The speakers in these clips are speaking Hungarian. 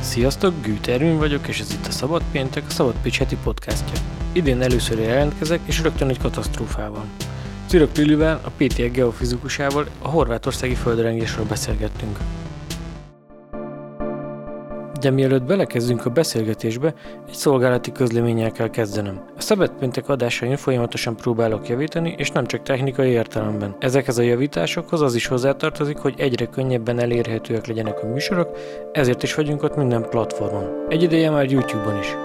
Sziasztok, Gűtervin vagyok, és ez itt a Szabad Péntek, a Szabad Pécs heti podcastja. Idén először jelentkezek, és rögtön egy katasztrófával. Cirok Lilivel, a PTE geofizikusával a horvátországi földrengésről beszélgettünk. De mielőtt belekezdünk a beszélgetésbe, egy szolgálati közleménnyel kell kezdenem. A szabadpéntek adásain folyamatosan próbálok javítani, és nem csak technikai értelemben. Ezekhez a javításokhoz az is hozzátartozik, hogy egyre könnyebben elérhetőek legyenek a műsorok, ezért is vagyunk ott minden platformon. Egy ideje már YouTube-on is.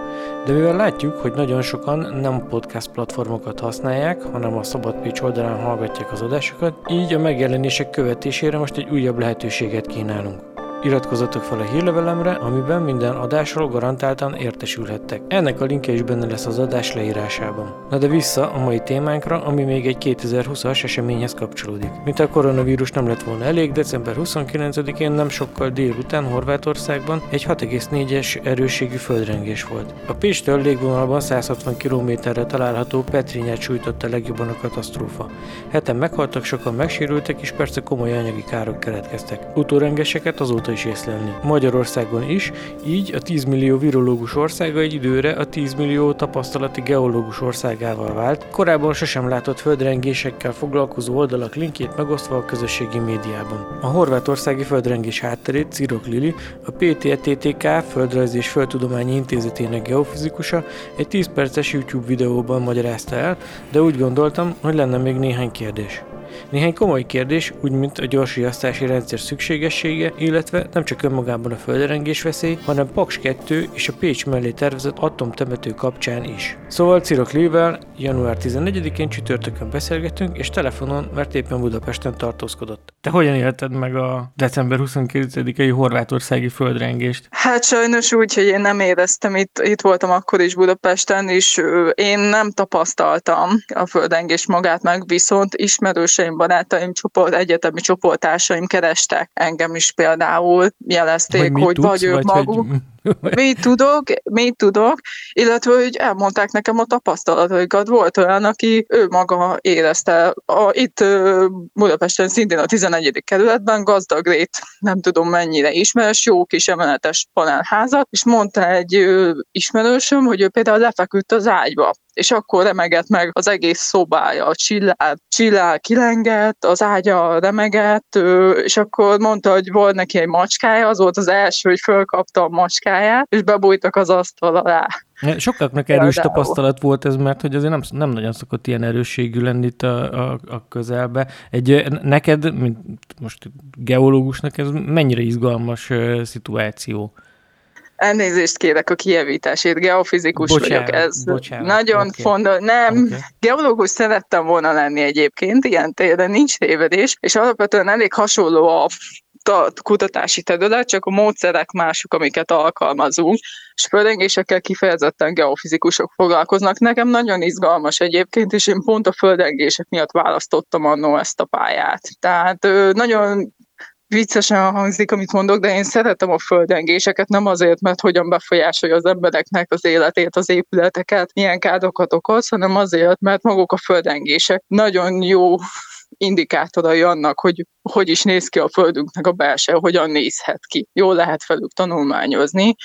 De mivel látjuk, hogy nagyon sokan nem podcast platformokat használják, hanem a Szabad Pécs oldalán hallgatják az adásokat, így a megjelenések követésére most egy újabb lehetőséget kínálunk. Iratkozzatok fel a hírlevelemre, amiben minden adásról garantáltan értesülhettek. Ennek a linkje is benne lesz az adás leírásában. Na de vissza a mai témánkra, ami még egy 2020-as eseményhez kapcsolódik. Mint a koronavírus nem lett volna elég, december 29-én nem sokkal délután Horvátországban egy 6,4-es erősségű földrengés volt. A Péstől légvonalban 160 kilométerre található Petrinyát sújtotta legjobban a katasztrófa. Heten meghaltak, sokan megsérültek, és persze komoly anyagi károk keletkeztek. Utórengeseket azóta is észlelni. Magyarországon is, így a 10 millió virológus országa egy időre a 10 millió tapasztalati geológus országával vált, korábban sosem látott földrengésekkel foglalkozó oldalak linkjét megosztva a közösségi médiában. A horvátországi földrengés hátterét Cirok Lili, a PTTTK Földrajz és Földtudományi Intézetének geofizikusa egy 10 perces YouTube videóban magyarázta el, de úgy gondoltam, hogy lenne még néhány kérdés. Néhány komoly kérdés, úgy mint a gyorsriasztási rendszer szükségessége, illetve nem csak önmagában a földrengés veszély, hanem Paks 2 és a Pécs mellé tervezett atomtemető kapcsán is. Szóval Cirok Lével január 14-én csütörtökön beszélgetünk, és telefonon, mert éppen Budapesten tartózkodott. Te hogyan élted meg a december 29-i horvátországi földrengést? Hát sajnos úgy, hogy én nem éreztem, itt, itt voltam akkor is Budapesten, és én nem tapasztaltam a földrengés magát meg, viszont ismerőseim barátaim, csoport, egyetemi csoportársaim kerestek engem is például, jelezték, hogy, hogy tudsz, vagy ők maguk. Hogy mit tudok, mit tudok, illetve hogy elmondták nekem a tapasztalataikat. Volt olyan, aki ő maga érezte, a, itt Budapesten szintén a 11. kerületben gazdag rét, nem tudom mennyire ismeres, jó kis emeletes panelházat, és mondta egy ismerősöm, hogy ő például lefeküdt az ágyba, és akkor remegett meg az egész szobája, csillál, csillál kilengett, az ágya remegett, és akkor mondta, hogy volt neki egy macskája, az volt az első, hogy fölkapta a macskáját, macskáját, és bebújtak az asztal alá. Sokaknak erős Például. tapasztalat volt ez, mert hogy azért nem, nem nagyon szokott ilyen erősségű lenni itt a, a, a közelbe. Egy, neked, mint most geológusnak, ez mennyire izgalmas uh, szituáció? Elnézést kérek a kijavításért, geofizikus bocsánat, vagyok. Ez bocsánat, nagyon okay. fontos. Nem, okay. geológus szerettem volna lenni egyébként, ilyen téren nincs tévedés, és alapvetően elég hasonló a kutatási terület, csak a módszerek mások, amiket alkalmazunk, és földrengésekkel kifejezetten geofizikusok foglalkoznak. Nekem nagyon izgalmas egyébként, és én pont a földrengések miatt választottam annó ezt a pályát. Tehát nagyon viccesen hangzik, amit mondok, de én szeretem a földrengéseket, nem azért, mert hogyan befolyásolja az embereknek az életét, az épületeket, milyen károkat okoz, hanem azért, mert maguk a földrengések nagyon jó indikátorai annak, hogy hogy is néz ki a Földünknek a belső, hogyan nézhet ki. Jól lehet felük tanulmányozni.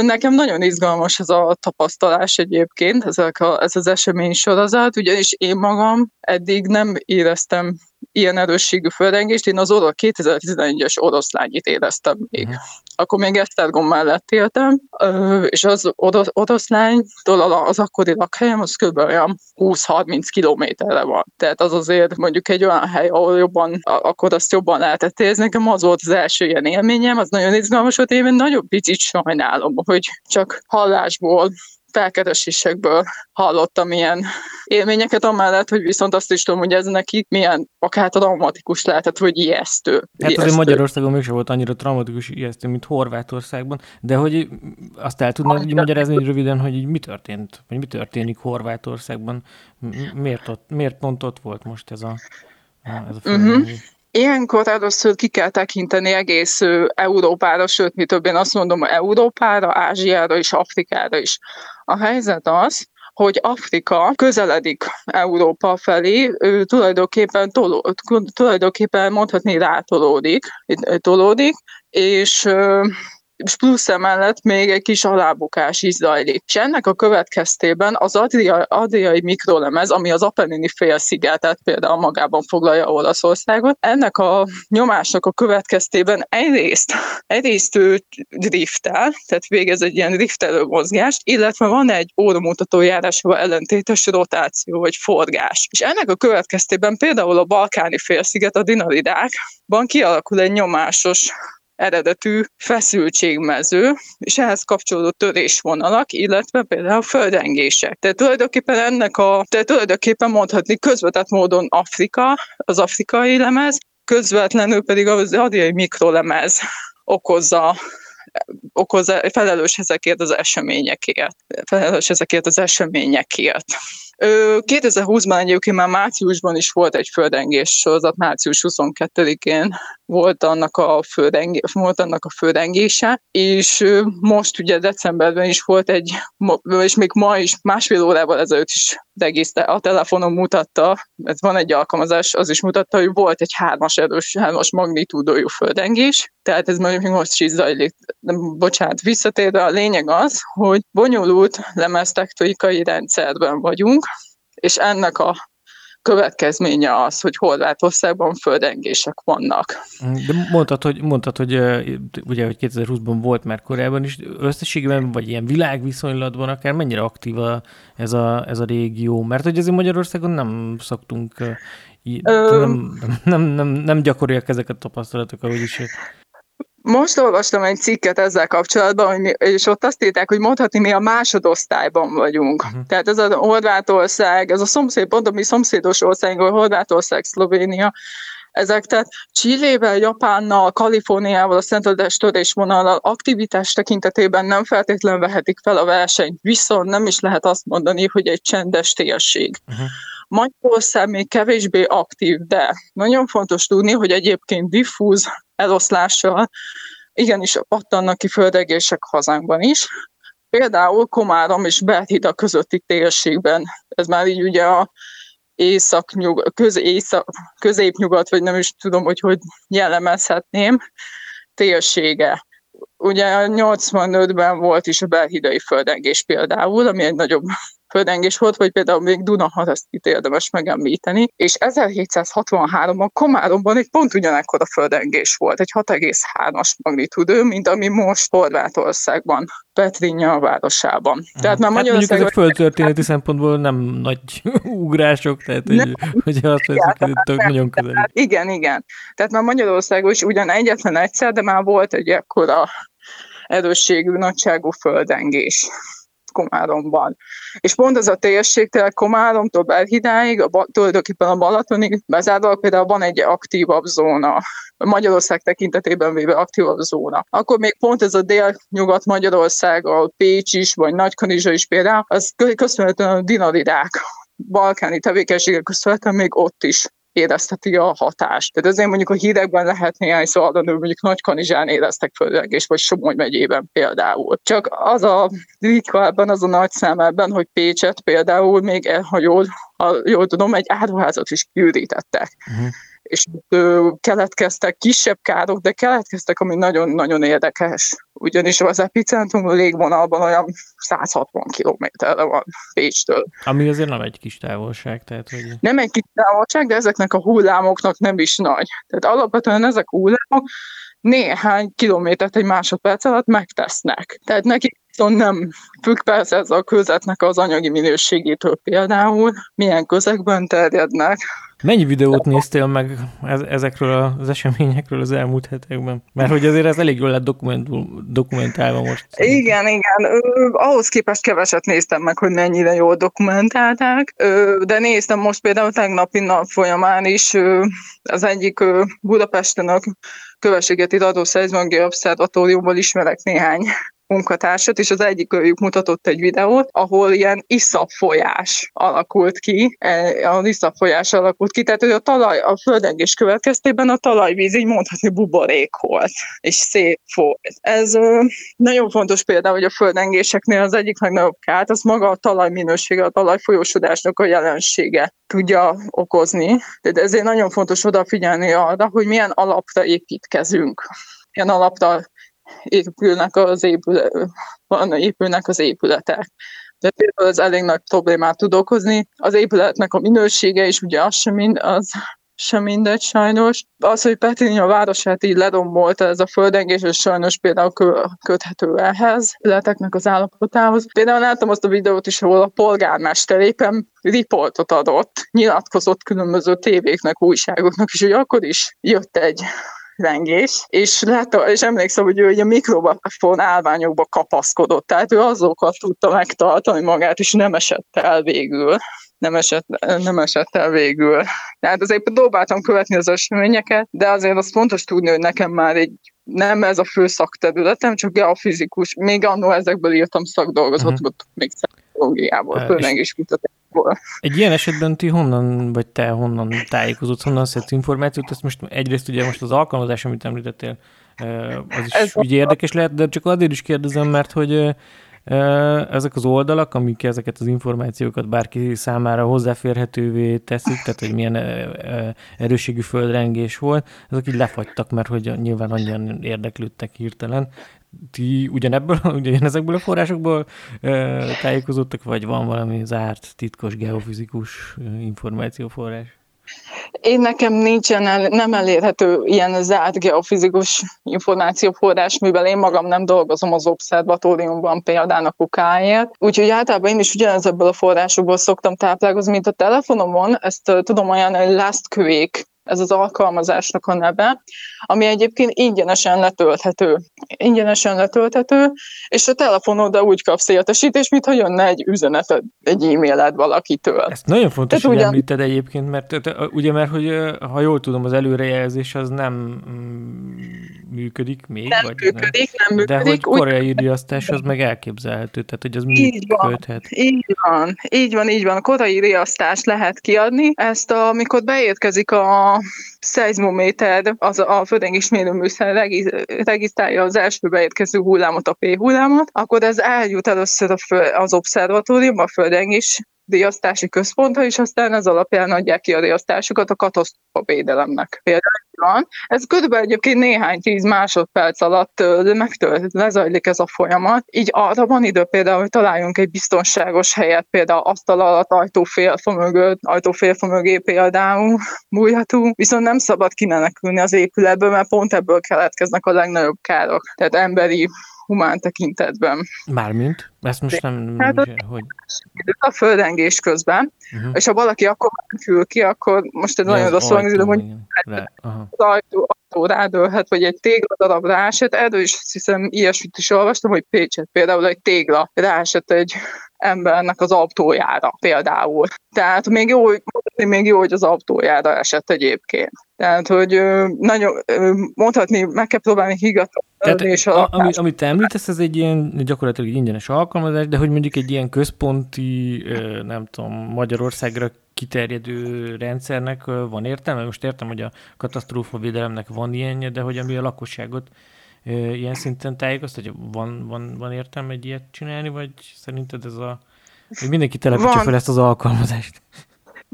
Nekem nagyon izgalmas ez a tapasztalás egyébként, ezek a, ez az esemény sorozat, ugyanis én magam eddig nem éreztem ilyen erősségű földrengést, én az orosz 2011-es oroszlányit éreztem még. Uh-huh. Akkor még Esztergom mellett éltem, és az orosz, oroszlánytól az akkori lakhelyem az kb. olyan 20-30 kilométerre van. Tehát az azért mondjuk egy olyan hely, ahol jobban, akkor azt jobban lehetett érzni. Nekem az volt az első ilyen élményem, az nagyon izgalmas volt, én nagyon picit sajnálom, hogy csak hallásból felkeresésekből hallottam ilyen élményeket, amellett, hogy viszont azt is tudom, hogy ez neki milyen akár traumatikus lehetett, vagy ijesztő. Hát ijesztő. azért Magyarországon mégsem volt annyira traumatikus ijesztő, mint Horvátországban, de hogy azt el tudnád hogy magyarázni hogy röviden, hogy mi történt, vagy mi történik Horvátországban, miért, ott, miért pont ott volt most ez a, ez a uh-huh. Ilyenkor először ki kell tekinteni egész Európára, sőt, mi több én azt mondom, Európára, Ázsiára és Afrikára is. A helyzet az, hogy Afrika közeledik Európa felé, ő tulajdonképpen, toló, tulajdonképpen mondhatni rátolódik, tolódik, és és plusz emellett még egy kis alábukás is zajlik. És ennek a következtében az adriai, adriai mikrolemez, ami az Apennini félszigetet például magában foglalja Olaszországot, ennek a nyomásnak a következtében egyrészt, egyrészt ő driftel, tehát végez egy ilyen driftelő mozgást, illetve van egy óramutató járásával ellentétes rotáció vagy forgás. És ennek a következtében például a balkáni félsziget, a dinaridákban kialakul egy nyomásos eredetű feszültségmező, és ehhez kapcsolódó törésvonalak, illetve például földrengések. Tehát tulajdonképpen ennek a, tehát tulajdonképpen mondhatni közvetett módon Afrika, az afrikai lemez, közvetlenül pedig az adjai mikrolemez okozza okozza, felelős ezekért az eseményekért. Felelős ezekért az eseményekért. 2020-ban egyébként már márciusban is volt egy földengés sorozat, március 22-én volt annak a, földengé, volt annak a földengése, és most ugye decemberben is volt egy, és még ma is, másfél órával ezelőtt is egész a telefonon mutatta, ez van egy alkalmazás, az is mutatta, hogy volt egy hármas erős, hármas magnitúdójú földengés, tehát ez még most is zajlik. Bocsánat, visszatérve a lényeg az, hogy bonyolult lemeztektonikai rendszerben vagyunk, és ennek a következménye az, hogy Horvátországban földengések vannak. De mondtad, hogy, mondtad, hogy ugye, hogy 2020-ban volt már korábban is, összességében, vagy ilyen világviszonylatban akár mennyire aktív a, ez, a, ez a régió? Mert hogy azért Magyarországon nem szoktunk, nem, nem, nem, nem gyakoriak ezeket a tapasztalatok, ahogy is most olvastam egy cikket ezzel kapcsolatban, hogy mi, és ott azt írták, hogy mondhatni mi a másodosztályban vagyunk. Uh-huh. Tehát ez a Horvátország, ez a szomszéd, pont a mi szomszédos országunk, Horvátország, Szlovénia, ezek tehát Csillével, Japánnal, Kaliforniával, a Szentadás törésvonallal aktivitás tekintetében nem feltétlenül vehetik fel a versenyt, viszont nem is lehet azt mondani, hogy egy csendes térség. Uh-huh. Magyarország még kevésbé aktív, de nagyon fontos tudni, hogy egyébként diffúz eloszlással igenis pattannak ki földegések hazánkban is. Például Komárom és Belhida közötti térségben, ez már így ugye a észak-nyugat, köz, észak, középnyugat, vagy nem is tudom, hogy hogy jellemezhetném, térsége. Ugye 85-ben volt is a belhidai földengés például, ami egy nagyobb földengés volt, vagy például még Dunahat, ezt itt érdemes megemlíteni, és 1763-ban Komáromban egy pont ugyanekkor a földengés volt, egy 6,3-as magnitudő, mint ami most Horvátországban, Petrinja városában. Uh-huh. Tehát már hát Magyarország... Mondjuk ezek földtörténeti szempontból nem nagy ugrások, tehát nem, hogy, hogy azt veszik, hogy tök nagyon közel. Igen, igen. Tehát már Magyarországon is ugyan egyetlen egyszer, de már volt egy ekkora erősségű, nagyságú földengés. Komáromban. És pont ez a térség, tehát Komáromtól Belhidáig, a, tulajdonképpen a Balatonig bezárva például van egy aktívabb zóna, Magyarország tekintetében véve aktívabb zóna. Akkor még pont ez a dél-nyugat-Magyarország, a Pécs is, vagy Nagykanizsa is például, az köszönhetően a dinaridák balkáni tevékenységek köszönhetően még ott is érezteti a hatást. Tehát ezért mondjuk a hírekben lehet néhány szó adani, mondjuk Nagy Kanizsán éreztek földrengést, vagy Somogy megyében például. Csak az a ritka ebben, az a nagy szám ebben, hogy Pécset például még, ha jól, ha jól tudom, egy áruházat is kiürítettek. Uh-huh és ö, keletkeztek kisebb károk, de keletkeztek, ami nagyon-nagyon érdekes. Ugyanis az epicentrum légvonalban olyan 160 kilométerre van Pécstől. Ami azért nem egy kis távolság. Tehát, hogy... Nem egy kis távolság, de ezeknek a hullámoknak nem is nagy. Tehát alapvetően ezek a hullámok néhány kilométert egy másodperc alatt megtesznek. Tehát nekik viszont nem függ persze ez a közetnek az anyagi minőségétől például, milyen közegben terjednek, Mennyi videót néztél meg ezekről az eseményekről az elmúlt hetekben? Mert hogy azért ez elég jól lett dokumentálva most. Igen, igen. Ahhoz képest keveset néztem meg, hogy mennyire jól dokumentálták, de néztem most például tegnapi nap folyamán is az egyik Budapesten a Kövességeti Radószerzmangi Obszervatóriumból ismerek néhány munkatársat, és az egyik őjük mutatott egy videót, ahol ilyen iszapfolyás alakult ki, e, a iszapfolyás alakult ki, tehát hogy a talaj, a földengés következtében a talajvíz így mondhatni buborék volt, és szép volt. Ez nagyon fontos példa, hogy a földengéseknél az egyik legnagyobb kárt, az maga a talaj minősége, a talaj folyósodásnak a jelensége tudja okozni. De ezért nagyon fontos odafigyelni arra, hogy milyen alapra építkezünk. Milyen alapra épülnek az, épület, épülnek az épületek. De például ez elég nagy problémát tud okozni. Az épületnek a minősége is ugye az sem, mind, az sem mindegy sajnos. Az, hogy a városát így ledombolta ez a földengés, és sajnos például köthető ehhez, ületeknek az állapotához. Például láttam azt a videót is, ahol a polgármester éppen riportot adott, nyilatkozott különböző tévéknek, újságoknak, és hogy akkor is jött egy rengés, és, látta, és emlékszem, hogy ő egy a mikrofon állványokba kapaszkodott, tehát ő azokat tudta megtartani magát, és nem esett el végül nem esett, nem esett el végül. Tehát azért próbáltam követni az eseményeket, de azért azt fontos tudni, hogy nekem már egy nem ez a fő szakterületem, csak geofizikus. Még annó ezekből írtam szakdolgozatot, uh-huh. még pszichológiából, is kutatásból. Egy ilyen esetben ti honnan, vagy te honnan tájékozott, honnan szedsz információt? Ezt most egyrészt ugye most az alkalmazás, amit említettél, az is ez ugye érdekes lehet, de csak azért is kérdezem, mert hogy ezek az oldalak, amik ezeket az információkat bárki számára hozzáférhetővé teszik, tehát hogy milyen erőségű földrengés volt, ezek így lefagytak, mert hogy nyilván annyian érdeklődtek hirtelen. Ti ugyanebből, ugyanezekből a forrásokból tájékozottak, vagy van valami zárt, titkos geofizikus információforrás? Én nekem nincsen, el, nem elérhető ilyen zárt geofizikus információforrás, mivel én magam nem dolgozom az obszervatóriumban például a kukáért. Úgyhogy általában én is ugyanezekből a forrásokból szoktam táplálkozni, mint a telefonomon, ezt tudom ajánlani, Last Quick ez az alkalmazásnak a neve, ami egyébként ingyenesen letölthető. Ingyenesen letölthető, és a telefonodra úgy kapsz értesítést, mintha jönne egy üzenet egy e-mailed valakitől. Ezt nagyon fontos, Tehát hogy ugyan... említed egyébként, mert ugye, mert hogy ha jól tudom, az előrejelzés az nem mm, működik még? Nem vagy működik, nem, nem működik. De hogy koreai riasztás az meg elképzelhető, tehát hogy az így működhet. Van, így van, így van, így van. Korai riasztást lehet kiadni. Ezt, amikor beérkezik a szeizmométer, az a földrengés mérőműszer regisztrálja az első beérkező hullámot, a P hullámot, akkor ez eljut először a az obszervatórium, a földrengés riasztási központra, és aztán ez alapján adják ki a riasztásukat a katasztrófa védelemnek. Például. Ez körülbelül egyébként néhány tíz másodperc alatt megtölt, lezajlik ez a folyamat. Így arra van idő például, hogy találjunk egy biztonságos helyet, például asztal alatt, ajtófélfa mögött, ajtófélfa mögé például múlhatunk, viszont nem szabad kimenekülni az épületből, mert pont ebből keletkeznek a legnagyobb károk. Tehát emberi humán tekintetben. Mármint? Ezt most nem... Hát hogy... a földengés közben, uh-huh. és ha valaki akkor fül ki, akkor most ez nagyon rossz hogy az ajtó, ajtó rádőlhet, vagy egy tégla darab ráesett, erről is hiszem ilyesmit is olvastam, hogy Pécset például egy tégla ráesett egy embernek az autójára például. Tehát még jó, még jó, hogy az autójára esett egyébként. Tehát, hogy nagyon, mondhatni, meg kell próbálni higgadni. Tehát, a, ami, amit te említesz, ez egy ilyen gyakorlatilag egy ingyenes alkalmazás, de hogy mondjuk egy ilyen központi, nem tudom, Magyarországra kiterjedő rendszernek van értelme? Most értem, hogy a katasztrófavédelemnek van ilyenje, de hogy ami a lakosságot ilyen szinten tájékoztatja, van, van, van értelme egy ilyet csinálni, vagy szerinted ez a... Hogy mindenki telepítse fel ezt az alkalmazást?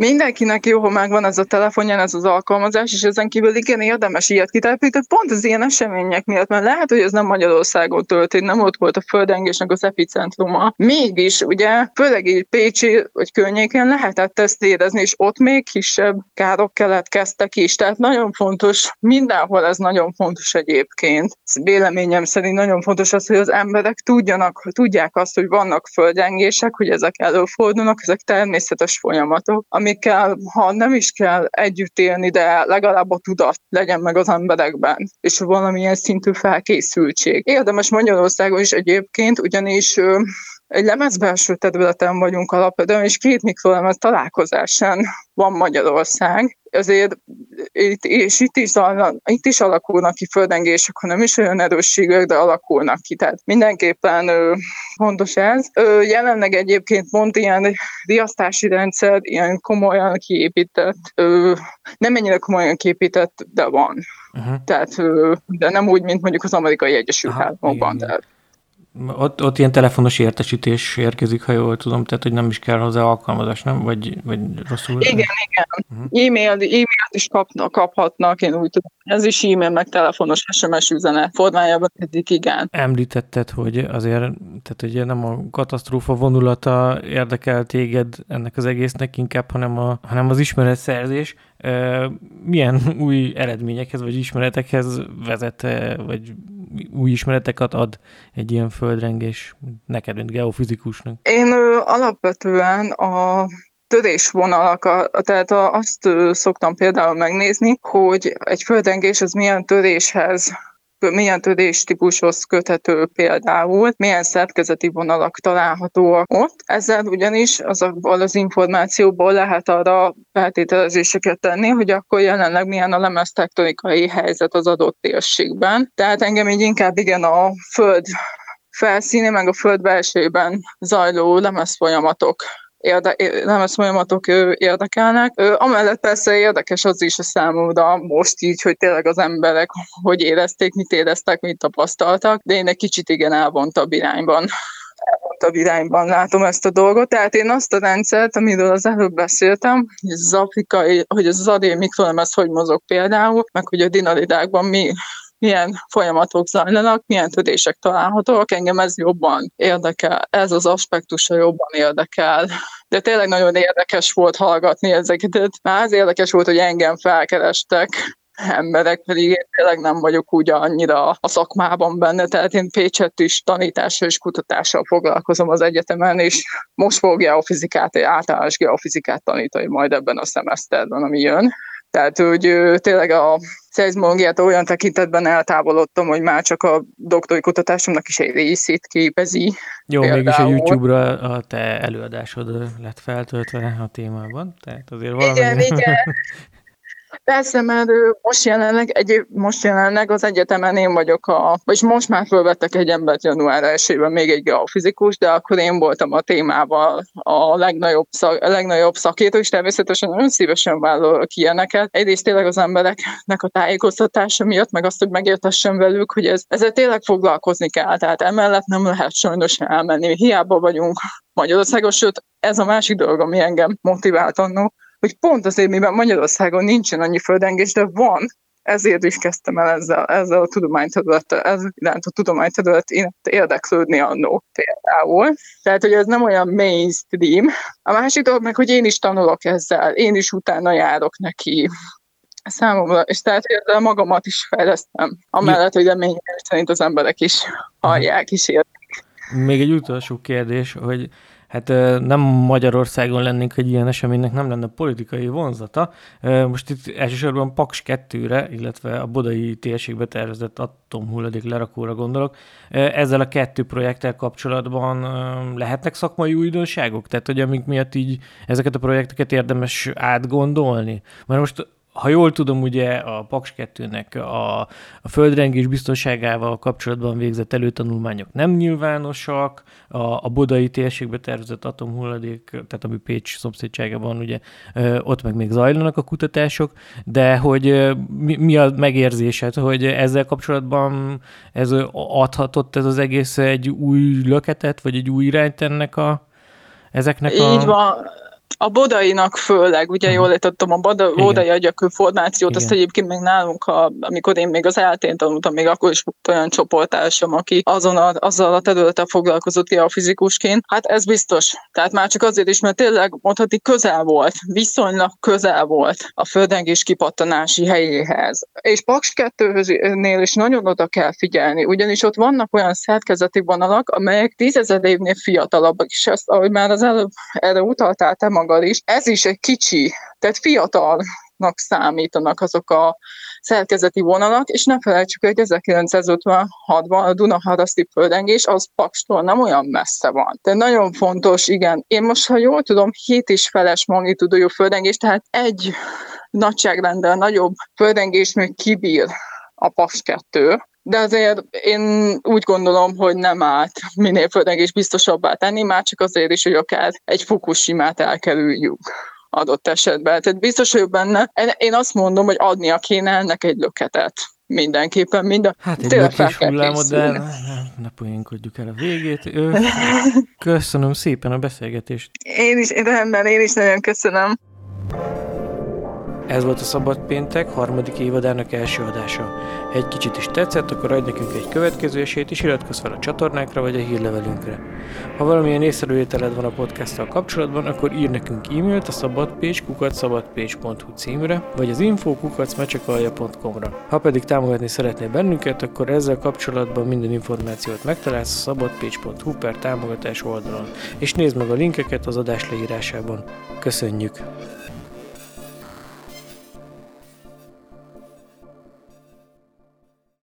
Mindenkinek jó, ha megvan ez a telefonján ez az alkalmazás, és ezen kívül igen érdemes ilyet kitelepíteni, pont az ilyen események miatt, mert lehet, hogy ez nem Magyarországon történt, nem ott volt a földengésnek az epicentruma. Mégis, ugye, főleg így Pécsi vagy környéken lehetett ezt érezni, és ott még kisebb károk keletkeztek is. Tehát nagyon fontos, mindenhol ez nagyon fontos egyébként. Véleményem szerint nagyon fontos az, hogy az emberek tudjanak, tudják azt, hogy vannak földengések, hogy ezek előfordulnak, ezek természetes folyamatok, ami amikkel, ha nem is kell együtt élni, de legalább a tudat legyen meg az emberekben, és valamilyen szintű felkészültség. Érdemes Magyarországon is egyébként, ugyanis egy lemezbelső területen vagyunk alapvetően, és két mikrolemez találkozásán van Magyarország, azért itt, és itt is, itt is alakulnak ki földengések, ha nem is olyan erősségek, de alakulnak ki. Tehát mindenképpen ö, fontos ez. Ö, jelenleg egyébként pont ilyen riasztási rendszer, ilyen komolyan kiépített, ö, nem ennyire komolyan kiépített, de van. Uh-huh. Tehát, ö, de nem úgy, mint mondjuk az amerikai Egyesült Államokban. Tehát ott, ott ilyen telefonos értesítés érkezik, ha jól tudom, tehát hogy nem is kell hozzá alkalmazás, nem? Vagy, vagy rosszul? Igen, igen. Uh-huh. E-mail, is kapnak, kaphatnak, én úgy tudom. Ez is e-mail, meg telefonos SMS üzenet formájában eddig igen. Említetted, hogy azért, tehát ugye nem a katasztrófa vonulata érdekel téged ennek az egésznek inkább, hanem, a, hanem az ismeretszerzés. Milyen új eredményekhez vagy ismeretekhez vezet, vagy új ismereteket ad egy ilyen földrengés neked, mint geofizikusnak? Én ö, alapvetően a törésvonalak, tehát azt szoktam például megnézni, hogy egy földrengés az milyen töréshez milyen törés típushoz köthető például, milyen szerkezeti vonalak találhatóak ott. Ezzel ugyanis azokból az információból lehet arra feltételezéseket tenni, hogy akkor jelenleg milyen a lemeztektonikai helyzet az adott térségben. Tehát engem így inkább igen a föld felszíni, meg a föld belsejében zajló lemezfolyamatok érde, lemez folyamatok érdekelnek. Amellett persze érdekes az is a számomra most így, hogy tényleg az emberek hogy érezték, mit éreztek, mit tapasztaltak, de én egy kicsit igen elvontabb irányban elvontabb irányban látom ezt a dolgot. Tehát én azt a rendszert, amiről az előbb beszéltem, hogy az afrikai, hogy az adé mikrolemez hogy mozog például, meg hogy a dinalidákban mi milyen folyamatok zajlanak, milyen tudések találhatóak, engem ez jobban érdekel, ez az aspektusa jobban érdekel. De tényleg nagyon érdekes volt hallgatni ezeket. Már az érdekes volt, hogy engem felkerestek, emberek, pedig én tényleg nem vagyok úgy annyira a szakmában benne, tehát én Pécset is tanítással és kutatással foglalkozom az egyetemen, és most fog geofizikát, általános geofizikát tanítani majd ebben a szemeszterben, ami jön. Tehát, hogy tényleg a szeizmológiát olyan tekintetben eltávolodtam, hogy már csak a doktori kutatásomnak is egy részét képezi. Jó, például. mégis a YouTube-ra a te előadásod lett feltöltve a témában, tehát azért valami... Igen, igen. Persze, mert most jelenleg, egy, most jelenleg az egyetemen én vagyok a, vagy most már fölvettek egy embert január 1 még egy geofizikus, de akkor én voltam a témával a legnagyobb, szak, a legnagyobb szakértő, és természetesen nagyon szívesen vállalok ilyeneket. Egyrészt tényleg az embereknek a tájékoztatása miatt, meg azt, hogy megértessem velük, hogy ez, ezzel tényleg foglalkozni kell, tehát emellett nem lehet sajnos elmenni. Hiába vagyunk Magyarországon, sőt, ez a másik dolog, ami engem motivált annó, hogy pont azért, mivel Magyarországon nincsen annyi földengés, de van, ezért is kezdtem el ezzel, ezzel a tudományterülettel, ez iránt a tudományterület érdeklődni annó például. Tehát, hogy ez nem olyan mainstream. A másik dolog meg, hogy én is tanulok ezzel, én is utána járok neki, számomra, és tehát ezzel magamat is fejlesztem, amellett, hogy reményem szerint az emberek is hallják, is értik. Még egy utolsó kérdés, hogy hát nem Magyarországon lennénk, hogy ilyen eseménynek nem lenne politikai vonzata. Most itt elsősorban Paks 2-re, illetve a Bodai térségbe tervezett atomhulladék lerakóra gondolok. Ezzel a kettő projekttel kapcsolatban lehetnek szakmai újdonságok? Tehát, hogy amik miatt így ezeket a projekteket érdemes átgondolni? Mert most ha jól tudom, ugye a Paks 2-nek a, a földrengés biztonságával kapcsolatban végzett előtanulmányok nem nyilvánosak, a, a bodai térségbe tervezett atomhulladék, tehát ami Pécs szomszédságában, ugye ott meg még zajlanak a kutatások, de hogy mi, mi a megérzésed, hogy ezzel kapcsolatban ez adhatott ez az egész egy új löketet, vagy egy új irányt ennek a ezeknek Így a... Így van a bodainak főleg, ugye jól értettem a boda, bodai agyakő formációt, Igen. azt egyébként még nálunk, a, amikor én még az eltén tanultam, még akkor is volt olyan csoportársam, aki azon a, azzal a területtel foglalkozott a fizikusként. Hát ez biztos. Tehát már csak azért is, mert tényleg mondhatni közel volt, viszonylag közel volt a földengés kipattanási helyéhez. És Paks 2-nél is nagyon oda kell figyelni, ugyanis ott vannak olyan szerkezeti vonalak, amelyek tízezer évnél fiatalabbak, és ezt, ahogy már az előbb erre utaltál, te magad is. Ez is egy kicsi, tehát fiatalnak számítanak azok a szerkezeti vonalak, és ne felejtsük, hogy 1956-ban a Dunaharaszti földengés az Pakstól nem olyan messze van. Tehát nagyon fontos, igen. Én most, ha jól tudom, 7 és feles magnitudójú földengés, tehát egy nagyságrendel nagyobb földengés még kibír a Paks 2, de azért én úgy gondolom, hogy nem állt minél földengés biztosabbá tenni, már csak azért is, hogy akár egy Fukushima-t elkerüljük adott esetben. Tehát biztos vagyok benne. Én azt mondom, hogy adnia kéne ennek egy löketet mindenképpen. Minden, hát egy lökés hullámot, de ne poénkodjuk el a végét. Köszönöm szépen a beszélgetést. Én is, rendben, én is nagyon köszönöm. Ez volt a Szabad Péntek harmadik évadának első adása. Ha egy kicsit is tetszett, akkor adj nekünk egy következő esélyt, és iratkozz fel a csatornákra vagy a hírlevelünkre. Ha valamilyen észrevételed van a podcasttal kapcsolatban, akkor ír nekünk e-mailt a szabadpage.hu címre, vagy az info.mecsekalja.com-ra. Ha pedig támogatni szeretnél bennünket, akkor ezzel kapcsolatban minden információt megtalálsz a szabadpage.hu per támogatás oldalon, és nézd meg a linkeket az adás leírásában. Köszönjük!